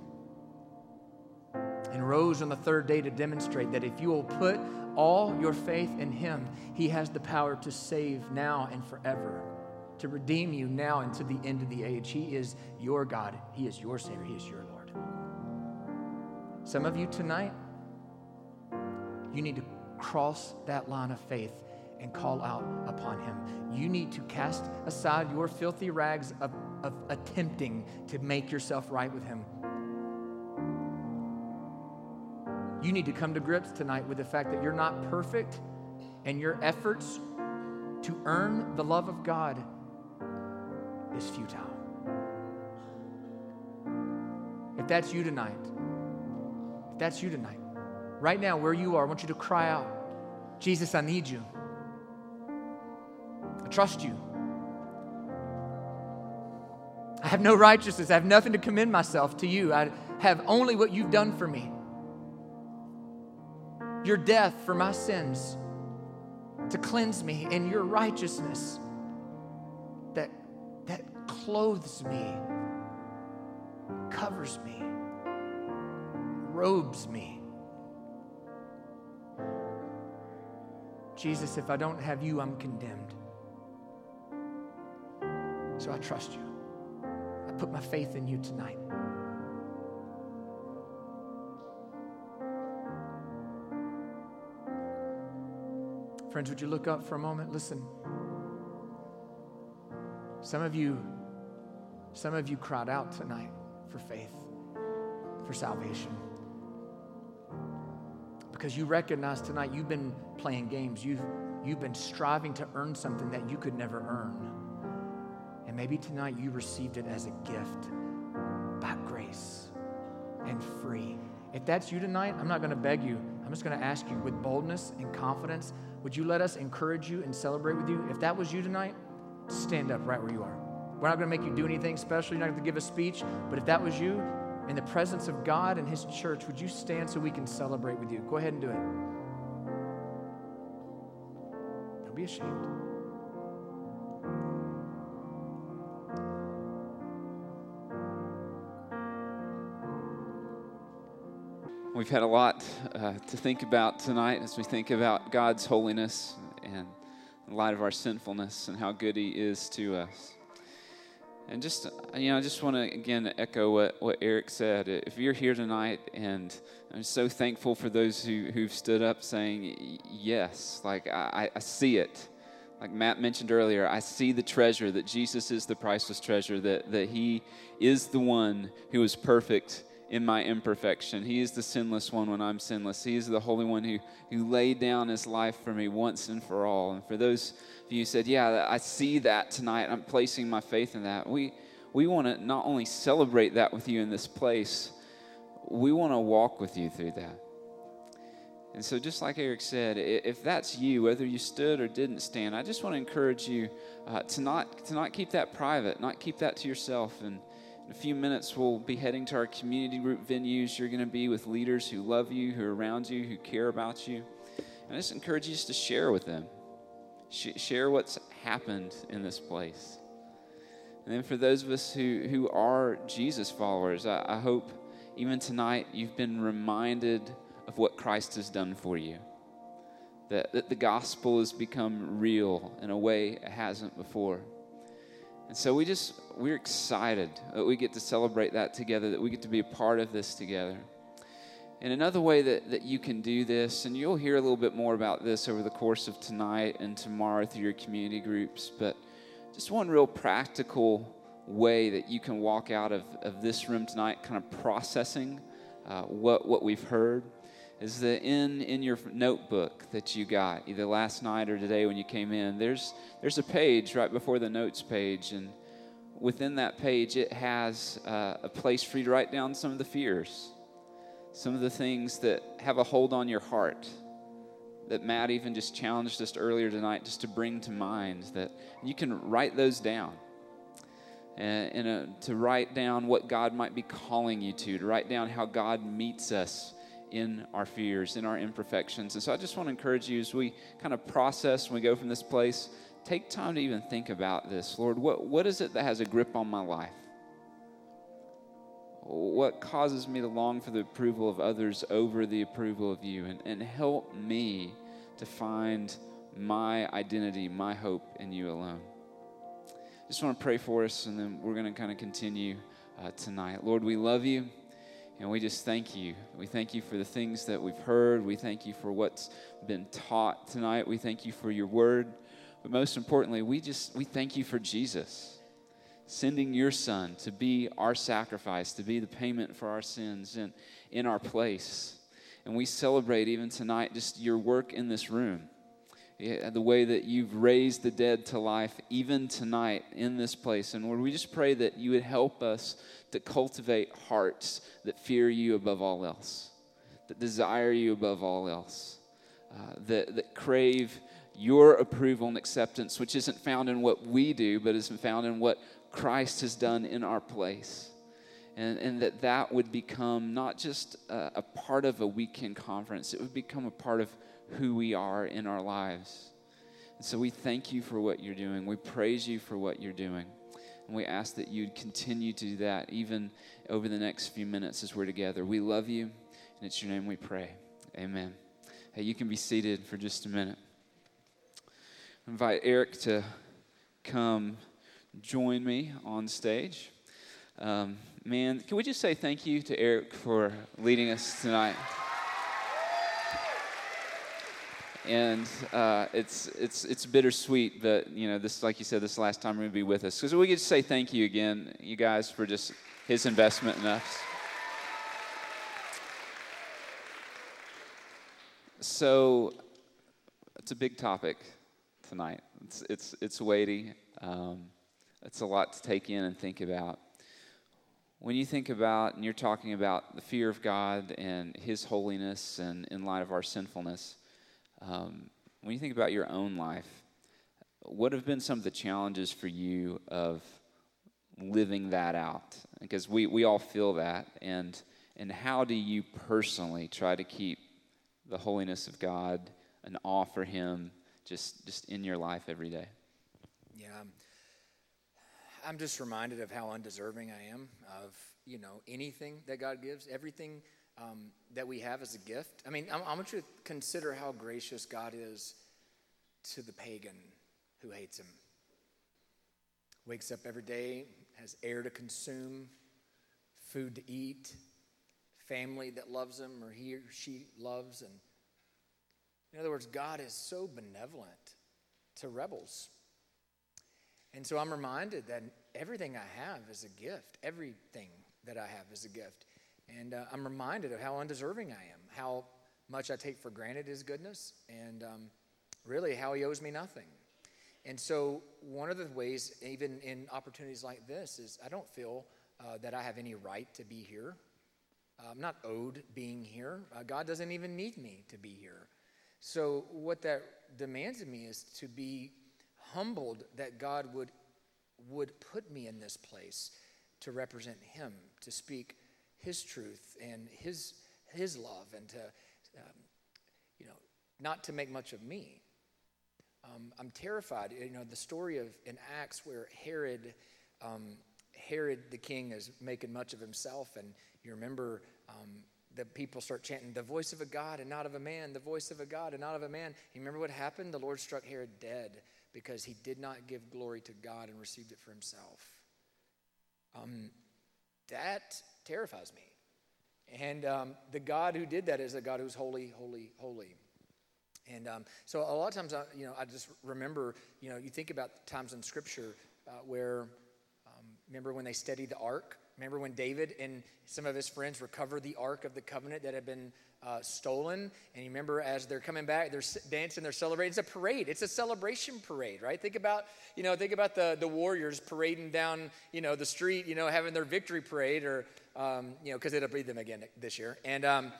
and rose on the third day to demonstrate that if you will put all your faith in Him, He has the power to save now and forever, to redeem you now and to the end of the age. He is your God, He is your Savior, He is your Lord. Some of you tonight, you need to cross that line of faith and call out upon him. You need to cast aside your filthy rags of, of attempting to make yourself right with him You need to come to grips tonight with the fact that you're not perfect and your efforts to earn the love of God is futile. If that's you tonight, if that's you tonight, right now where you are, I want you to cry out, Jesus, I need you. I trust you. I have no righteousness. I have nothing to commend myself to you. I have only what you've done for me your death for my sins to cleanse me and your righteousness that, that clothes me, covers me, robes me. Jesus, if I don't have you, I'm condemned. So I trust you. I put my faith in you tonight. Friends, would you look up for a moment? Listen. Some of you, some of you cried out tonight for faith, for salvation. Because you recognize tonight you've been playing games. You've, you've been striving to earn something that you could never earn. And maybe tonight you received it as a gift by grace and free. If that's you tonight, I'm not going to beg you. I'm just going to ask you with boldness and confidence would you let us encourage you and celebrate with you? If that was you tonight, stand up right where you are. We're not going to make you do anything special. You're not going to give a speech. But if that was you, in the presence of God and His church, would you stand so we can celebrate with you? Go ahead and do it. Don't be ashamed. We've had a lot uh, to think about tonight as we think about God's holiness and in light of our sinfulness and how good He is to us. And just, you know, I just want to again echo what, what Erik said. If you're here tonight, and I'm so thankful for those who, who've stood up saying, Yes, like I, I see it. Like Matt mentioned earlier, I see the treasure that Jesus is the priceless treasure, that, that He is the one who is perfect in my imperfection. He is the sinless one when I'm sinless. He is the Holy One who, who laid down his life for me once and for all. And for those of you who said, Yeah, I see that tonight, I'm placing my faith in that, we, we want to not only celebrate that with you in this place, we want to walk with you through that. And so, just like Erik said, if that's you, whether you stood or didn't stand, I just want to encourage you uh, to, not, to not keep that private, not keep that to yourself. And, a few minutes, we'll be heading to our community group venues. You're going to be with leaders who love you, who are around you, who care about you. And I just encourage you just to share with them. Sh- share what's happened in this place. And then for those of us who, who are Jesus followers, I, I hope even tonight you've been reminded of what Christ has done for you. That, that the gospel has become real in a way it hasn't before. And so we just, we're excited that we get to celebrate that together, that we get to be a part of this together. And another way that, that you can do this, and you'll hear a little bit more about this over the course of tonight and tomorrow through your community groups, but just one real practical way that you can walk out of, of this room tonight, kind of processing uh, what, what we've heard is that in, in your notebook that you got, either last night or today when you came in, there's, there's a page right before the notes page. And within that page, it has uh, a place for you to write down some of the fears, some of the things that have a hold on your heart that Matt even just challenged us earlier tonight just to bring to mind that you can write those down. And, uh, to write down what God might be calling you to, to write down how God meets us in our fears, in our imperfections. And so I just want to encourage you as we kind of process when we go from this place, take time to even think about this. Lord, what, what is it that has a grip on my life? What causes me to long for the approval of others over the approval of you? And, and help me to find my identity, my hope in you alone. Just want to pray for us, and then we're going to kind of continue uh, tonight. Lord, we love you. And we just thank you. We thank you for the things that we've heard. We thank you for what's been taught tonight. We thank you for your word. But most importantly, we just we thank you for Jesus sending your son to be our sacrifice, to be the payment for our sins in, in our place. And we celebrate even tonight just your work in this room. The way that you've raised the dead to life, even tonight in this place. And Lord, we just pray that you would help us to cultivate hearts that fear you above all else, that desire you above all else, uh, that, that crave your approval and acceptance, which isn't found in what we do, but is found in what Christ has done in our place. And, and that that would become not just a, a part of a weekend conference, it would become a part of who we are in our lives. And so we thank you for what you're doing. We praise you for what you're doing. And we ask that you'd continue to do that even over the next few minutes as we're together. We love you, and it's your name we pray. Amen. Hey, you can be seated for just a minute. I invite Erik to come join me on stage. Um, man, can we just say thank you to Erik for leading us tonight? And uh, it's it's it's bittersweet that you know this, like you said, this last time gonna be with us. Because we get to say thank you again, you guys, for just his investment in us. So it's a big topic tonight. It's it's it's weighty. Um, it's a lot to take in and think about. When you think about and you're talking about the fear of God and His holiness, and in light of our sinfulness um, when you think about your own life, what have been some of the challenges for you of living that out? Because we, we all feel that. And, and how do you personally try to keep the holiness of God and for Him just just in your life every day? Yeah. I'm just reminded of how undeserving I am of, you know, anything that God gives, everything um, that we have as a gift. I mean, I, I want you to consider how gracious God is to the pagan who hates him. Wakes up every day, has air to consume, food to eat, family that loves him or he or she loves. And in other words, God is so benevolent to rebels. And so I'm reminded that everything I have is a gift. Everything that I have is a gift. And uh, I'm reminded of how undeserving I am, how much I take for granted his goodness, and um, really how he owes me nothing. And so, one of the ways, even in opportunities like this, is I don't feel uh, that I have any right to be here. I'm not owed being here. Uh, God doesn't even need me to be here. So, what that demands of me is to be humbled that God would, would put me in this place to represent Him, to speak His truth and His, his love, and to, um, you know, not to make much of me. Um, I'm terrified. You know, the story of in Acts where Herod, um, Herod the king is making much of himself, and you remember um, the people start chanting, "The voice of a God and not of a man, the voice of a God and not of a man." You remember what happened? The Lord struck Herod dead because he did not give glory to God and received it for himself. That terrifies me. And um, the God who did that is a God who's holy, holy, holy. And um, so a lot of times, I, you know, I just remember, you know, you think about times in Scripture uh, where, um, remember when they studied the ark? Remember when David and some of his friends recovered the ark of the covenant that had been uh, stolen. And you remember as they're coming back, they're dancing, they're celebrating. It's a parade. It's a celebration parade, right? Think about, you know, think about the, the warriors parading down, you know, the street, you know, having their victory parade or, um, you know, because it'll be them again this year. And, um,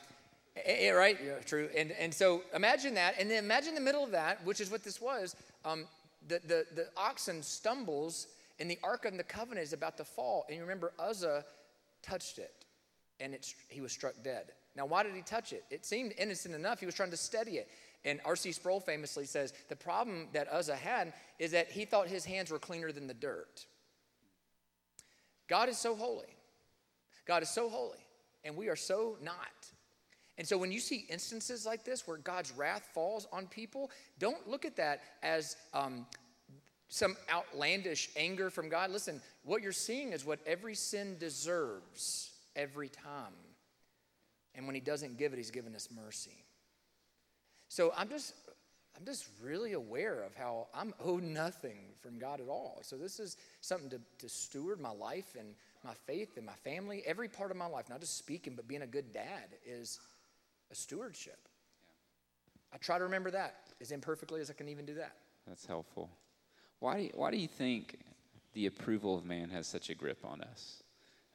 it, right? Yeah, true. And, and so imagine that. And then imagine the middle of that, which is what this was. Um, the, the, the oxen stumbles and the Ark of the Covenant is about to fall. And you remember Uzzah touched it and he was struck dead. Now, why did he touch it? It seemed innocent enough. He was trying to steady it. And R.C. Sproul famously says the problem that Uzzah had is that he thought his hands were cleaner than the dirt. God is so holy. God is so holy, and we are so not. And so when you see instances like this where God's wrath falls on people, don't look at that as um, some outlandish anger from God. Listen, what you're seeing is what every sin deserves every time. And when he doesn't give it, he's given us mercy. So I'm just I'm just really aware of how I'm owed nothing from God at all. So this is something to, to steward my life and my faith and my family, every part of my life, not just speaking, but being a good dad is a stewardship. Yeah. I try to remember that as imperfectly as I can even do that. That's helpful. Why do you, why do you think the approval of man has such a grip on us?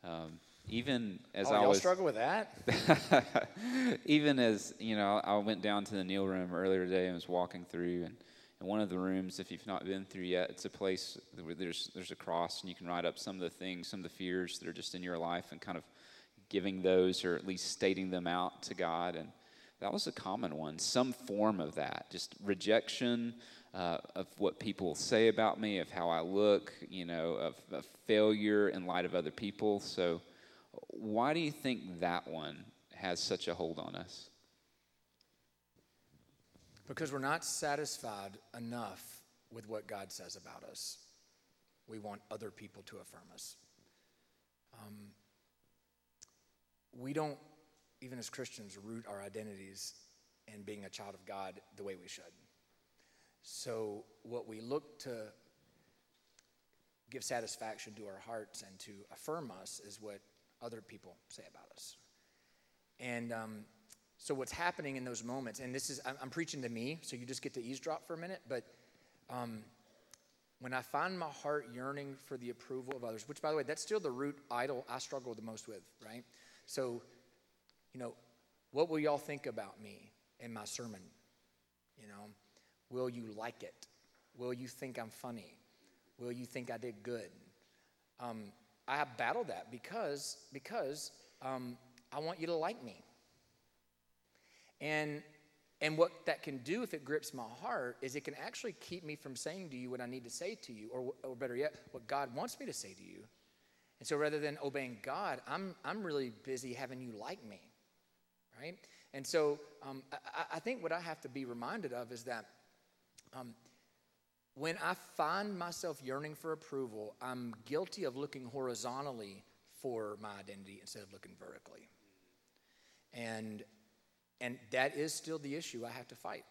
Um, even as oh, I was struggle with that. even as you know, I went down to the Neil room earlier today and was walking through, and in one of the rooms, if you've not been through yet, it's a place where there's there's a cross, and you can write up some of the things, some of the fears that are just in your life, and kind of giving those or at least stating them out to God, and that was a common one, some form of that, just rejection. Uh, of what people say about me, of how I look, you know, of, of failure in light of other people. So, why do you think that one has such a hold on us? Because we're not satisfied enough with what God says about us. We want other people to affirm us. Um, we don't, even as Christians, root our identities in being a child of God the way we should. So, what we look to give satisfaction to our hearts and to affirm us is what other people say about us. And um, so, what's happening in those moments, and this is, I'm, I'm, preaching to me, so you just get to eavesdrop for a minute, but um, when I find my heart yearning for the approval of others, which, by the way, that's still the root idol I struggle the most with, right? So, you know, what will y'all think about me in my sermon? You know, will you like it? Will you think I'm funny? Will you think I did good? Um, I have battled that because, because um, I want you to like me. And And what that can do if it grips my heart is it can actually keep me from saying to you what I need to say to you, or, or better yet, what God wants me to say to you. And so rather than obeying God, I'm, I'm really busy having you like me, right? And so um, I, I, think what I have to be reminded of is that um, when I find myself yearning for approval, I'm guilty of looking horizontally for my identity instead of looking vertically. And, and that is still the issue I have to fight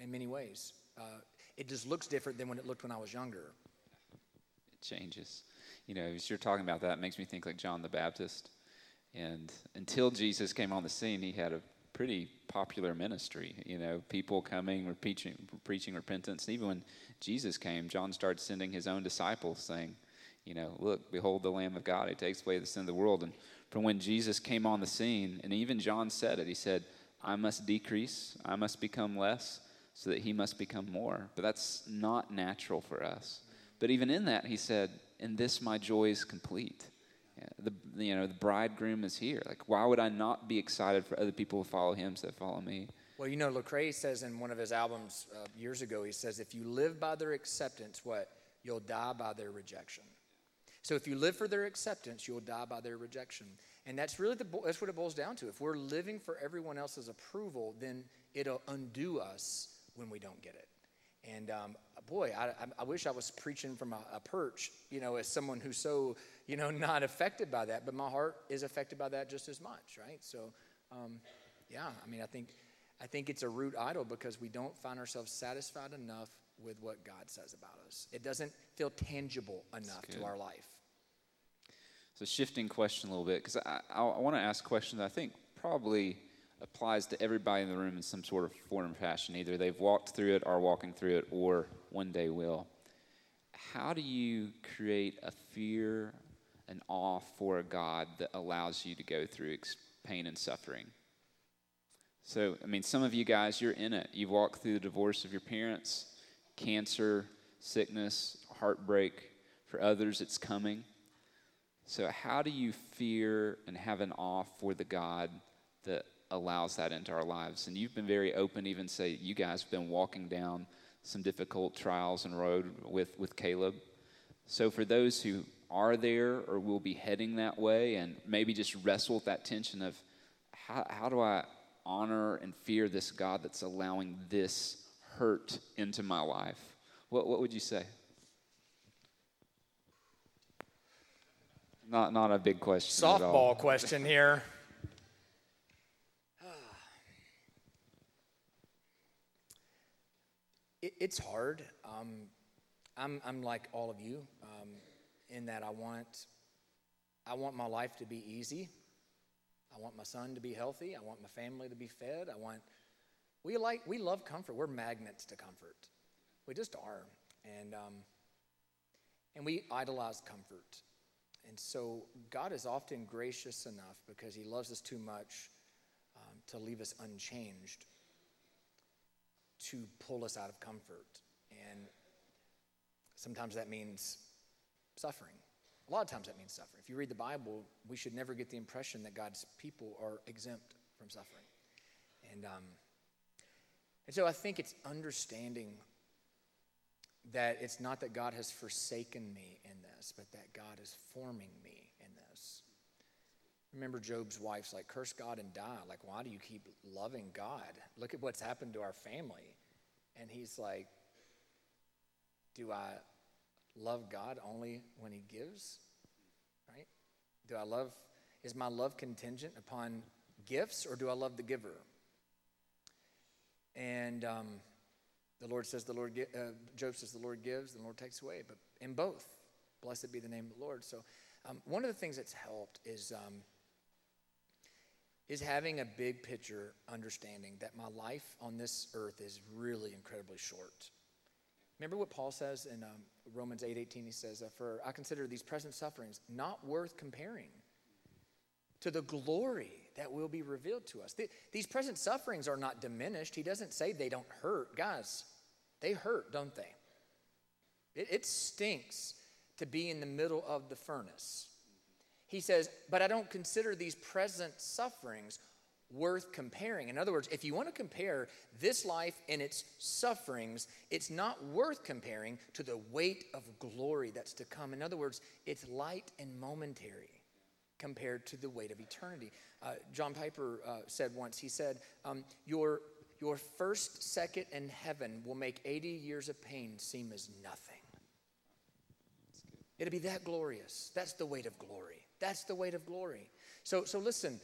in many ways. Uh, it just looks different than when it looked when I was younger. It changes. You know, as you're talking about that, it makes me think like John the Baptist. And until Jesus came on the scene, he had a pretty popular ministry. You know, people coming, preaching, preaching repentance. And even when Jesus came, John started sending his own disciples, saying, you know, look, behold the Lamb of God who takes away the sin of the world. And from when Jesus came on the scene, and even John said it, he said, I must decrease, I must become less, so that he must become more. But that's not natural for us. But even in that, he said, In this my joy is complete the you know the bridegroom is here. Like, why would I not be excited for other people to follow him so follow me? Well, you know, Lecrae says in one of his albums uh, years ago, he says, if you live by their acceptance, what you'll die by their rejection. So if you live for their acceptance, you'll die by their rejection. And that's really the, that's what it boils down to. If we're living for everyone else's approval, then it'll undo us when we don't get it. And um, boy, I, I, wish I was preaching from a, a, perch, you know, as someone who's so you know, not affected by that, but my heart is affected by that just as much, right? So, um, yeah, I mean, I think, I think it's a root idol because we don't find ourselves satisfied enough with what God says about us. It doesn't feel tangible enough to our life. So, shifting question a little bit, because I, I, I want to ask a question that I think probably applies to everybody in the room in some sort of form or fashion. Either they've walked through it, are walking through it, or one day will. How do you create a fear an awe for a God that allows you to go through pain and suffering. So, I mean, some of you guys, you're in it. You've walked through the divorce of your parents, cancer, sickness, heartbreak. For others, it's coming. So, how do you fear and have an awe for the God that allows that into our lives? And you've been very open, even say you guys have been walking down some difficult trials and road with, with Caleb. So, for those who are there or will be heading that way and maybe just wrestle with that tension of how, how do I honor and fear this God that's allowing this hurt into my life? What, what would you say? Not, not a big question. Softball question here. it, it's hard. Um, I'm, I'm like all of you. Um, in that I want I want my life to be easy. I want my son to be healthy. I want my family to be fed. I want we like we love comfort. We're magnets to comfort. We just are, and um, and we idolize comfort. And so God is often gracious enough because He loves us too much um, to leave us unchanged, to pull us out of comfort. And sometimes that means suffering. A lot of times that means suffering. If you read the Bible, we should never get the impression that God's people are exempt from suffering. And, um, and so I think it's understanding that it's not that God has forsaken me in this, but that God is forming me in this. Remember Job's wife's like, curse God and die. Like, why do you keep loving God? Look at what's happened to our family. And he's like, do I love God only when He gives? Right? Do I love, is my love contingent upon gifts or do I love the giver? And um, the Lord says, the Lord, uh, Job says, the Lord gives, the Lord takes away. But in both, blessed be the name of the Lord. So um, one of the things that's helped is. Um, is having a big picture understanding that my life on this earth is really incredibly short. Remember what Paul says in um, Romans 8 18? He says, uh, For I consider these present sufferings not worth comparing to the glory that will be revealed to us. these present sufferings are not diminished. He doesn't say they don't hurt. Guys, they hurt, don't they? It, it stinks to be in the middle of the furnace. He says, But I don't consider these present sufferings worth comparing. In other words, if you want to compare this life and its sufferings, it's not worth comparing to the weight of glory that's to come. In other words, it's light and momentary compared to the weight of eternity. Uh, John Piper uh, said once, he said, um, your, your first second in heaven will make 80 years of pain seem as nothing. It'll be that glorious. That's the weight of glory. That's the weight of glory. So, so listen,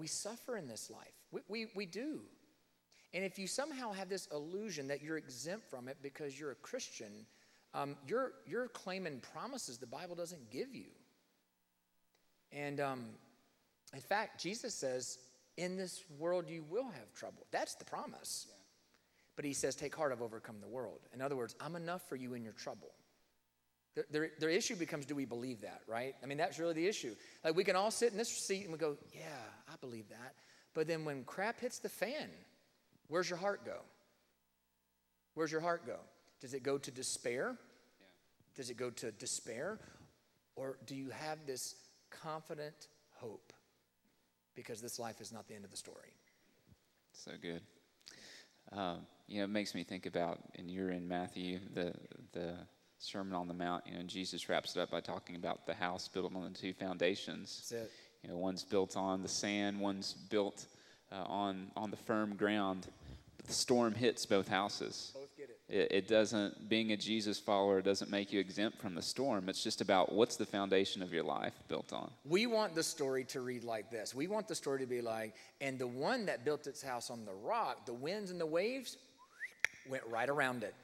we suffer in this life. We, we, we do. And if you somehow have this illusion that you're exempt from it because you're a Christian, um, you're, you're claiming promises the Bible doesn't give you. And um, in fact, Jesus says, In this world you will have trouble. That's the promise. Yeah. But he says, Take heart, I've overcome the world. In other words, I'm enough for you in your trouble. The, the, the, issue becomes do we believe that, right? I mean, that's really the issue. Like, we can all sit in this seat and we go, yeah, I believe that. But then when crap hits the fan, where's your heart go? Where's your heart go? Does it go to despair? Yeah. Does it go to despair? Or do you have this confident hope? Because this life is not the end of the story. So good. Um, you know, it makes me think about, and you're in Matthew, the, the Sermon on the Mount, you know, Jesus wraps it up by talking about the house built on the two foundations. That's it. You know, one's built on the sand, one's built uh, on on the firm ground. But the storm hits both houses. Both get it. it. It doesn't. Being a Jesus follower doesn't make you exempt from the storm. It's just about what's the foundation of your life built on. We want the story to read like this. We want the story to be like, and the one that built its house on the rock, the winds and the waves went right around it.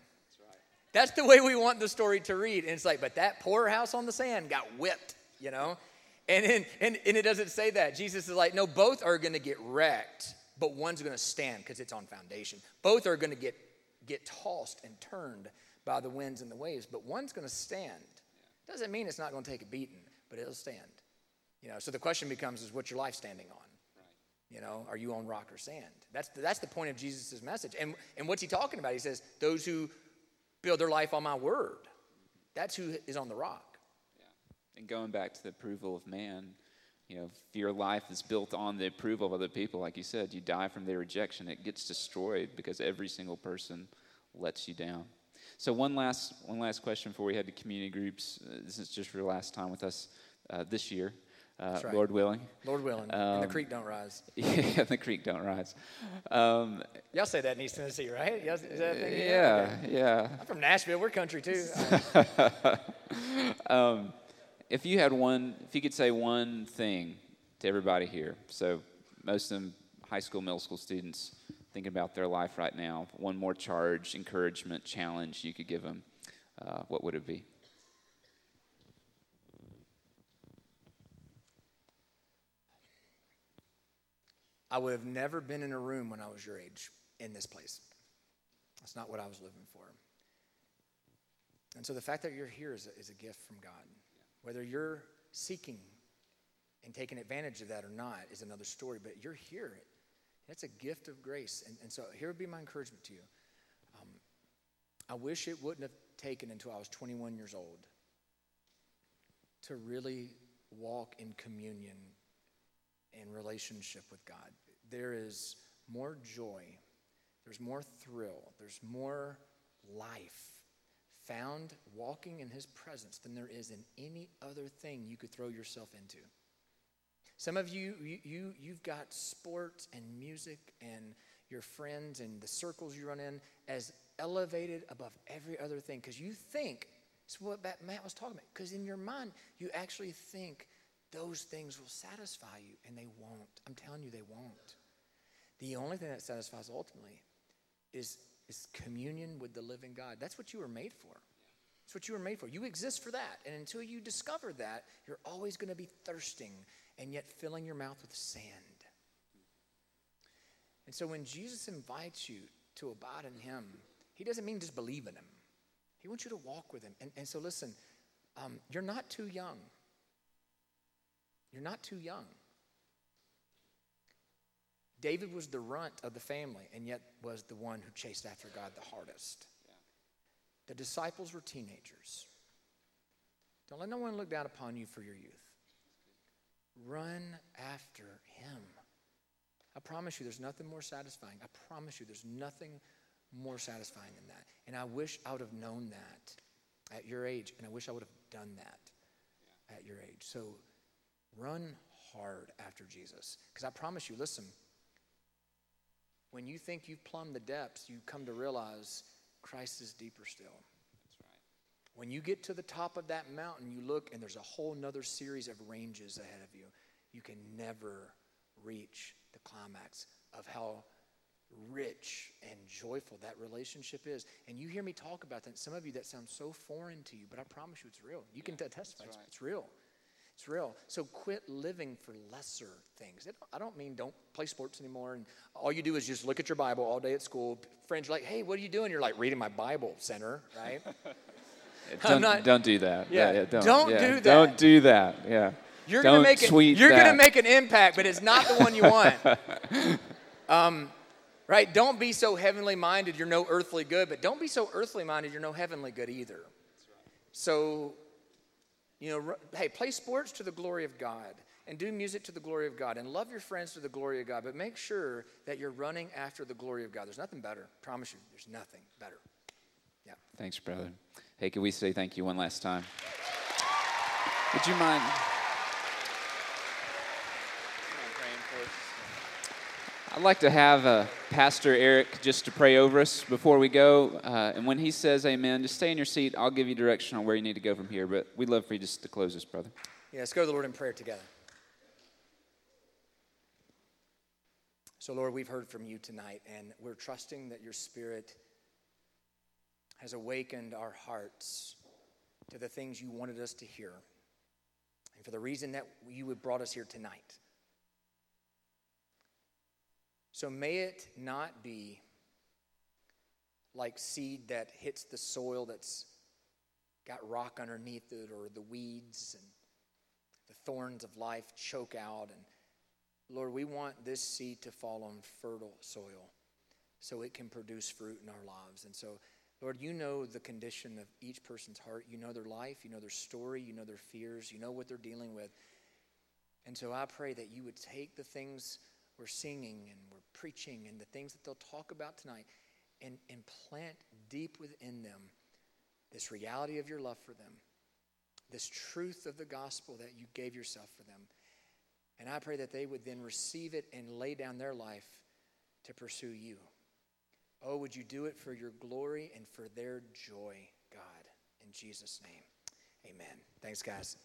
That's the way we want the story to read. And it's like, but that poor house on the sand got whipped, you know? And, and, and, and it doesn't say that. Jesus is like, no, both are going to get wrecked, but one's going to stand because it's on foundation. Both are going to get, get tossed and turned by the winds and the waves, but one's going to stand. Doesn't mean it's not going to take a beating, but it'll stand. You know, so the question becomes is what's your life standing on? You know, are you on rock or sand? That's the, that's the point of Jesus' message. And, and what's he talking about? He says, those who build their life on my word. That's who is on the rock. Yeah. And going back to the approval of man, you know, if your life is built on the approval of other people, like you said, you die from their rejection, it gets destroyed because every single person lets you down. So one last one last question before we head to community groups. Uh, this is just your last time with us uh, this year. Uh, right. Lord willing. Lord willing. Um, and the creek don't rise. Yeah, the creek don't rise. Um, Y'all say that in East Tennessee, right? Y'all, yeah, yeah. I'm from Nashville. We're country too. um, if you had one, if you could say one thing to everybody here, so most of them high school, middle school students thinking about their life right now, one more charge, encouragement, challenge you could give them, uh, what would it be? I would have never been in a room when I was your age in this place. That's not what I was living for. And so the fact that you're here is a, is a gift from God. Whether you're seeking and taking advantage of that or not is another story, but you're here. That's a gift of grace. And, and so here would be my encouragement to you. Um, I wish it wouldn't have taken until I was 21 years old to really walk in communion and relationship with God. There is more joy, there's more thrill, there's more life found walking in His presence than there is in any other thing you could throw yourself into. Some of you, you, you you've got sports and music and your friends and the circles you run in as elevated above every other thing because you think it's what Matt was talking about. Because in your mind, you actually think those things will satisfy you, and they won't. I'm telling you, they won't. The only thing that satisfies ultimately is, is communion with the living God. That's what you were made for. That's what you were made for. You exist for that. And until you discover that, you're always going to be thirsting and yet filling your mouth with sand. And so when Jesus invites you to abide in Him, He doesn't mean just believe in Him, He wants you to walk with Him. And, and so listen, um, you're not too young. You're not too young. David was the runt of the family and yet was the one who chased after God the hardest. The disciples were teenagers. Don't let no one look down upon you for your youth. Run after him. I promise you, there's nothing more satisfying. I promise you, there's nothing more satisfying than that. And I wish I would have known that at your age, and I wish I would have done that at your age. So run hard after Jesus. Because I promise you, listen, when you think you've plumbed the depths, you come to realize Christ is deeper still. That's right. When you get to the top of that mountain, you look and there's a whole nother series of ranges ahead of you. You can never reach the climax of how rich and joyful that relationship is. And you hear me talk about that. Some of you, that sounds so foreign to you, but I promise you it's real. You can testify, it's, right. it's real. It's real. So quit living for lesser things. It, I don't mean don't play sports anymore and all you do is just look at your Bible all day at school. Friends are like, hey, what are you doing? You're like, reading my Bible, center, right? Don't, not- don't do that. Yeah, don't don't yeah. do that. Don't do that. Yeah. You're don't gonna make tweet You're that. gonna make an impact, but it's not the one you want. um, right? Don't be so heavenly minded you're no earthly good, but don't be so earthly minded you're no heavenly good either. So, you know, hey, play sports to the glory of God and do music to the glory of God and love your friends to the glory of God, but make sure that you're running after the glory of God. There's nothing better. promise you, there's nothing better. Yeah. Thanks, brother. Hey, can we say thank you one last time? Would you mind? I'd like to have uh, Pastor Erik just to pray over us before we go. Uh, and when he says amen, just stay in your seat. I'll give you direction on where you need to go from here. But we'd love for you just to close this, brother. Yeah, let's go to the Lord in prayer together. So, Lord, we've heard from you tonight, and we're trusting that your Spirit has awakened our hearts to the things you wanted us to hear, and for the reason that you have brought us here tonight. So, may it not be like seed that hits the soil that's got rock underneath it, or the weeds and the thorns of life choke out. And Lord, we want this seed to fall on fertile soil so it can produce fruit in our lives. And so, Lord, you know the condition of each person's heart. You know their life, you know their story, you know their fears, you know what they're dealing with. And so I pray that you would take the things we're singing and we're preaching and the things that they'll talk about tonight and, and plant deep within them this reality of your love for them, this truth of the gospel that you gave yourself for them. And I pray that they would then receive it and lay down their life to pursue you. Oh, would you do it for your glory and for their joy, God? In Jesus' name, amen. Thanks, guys.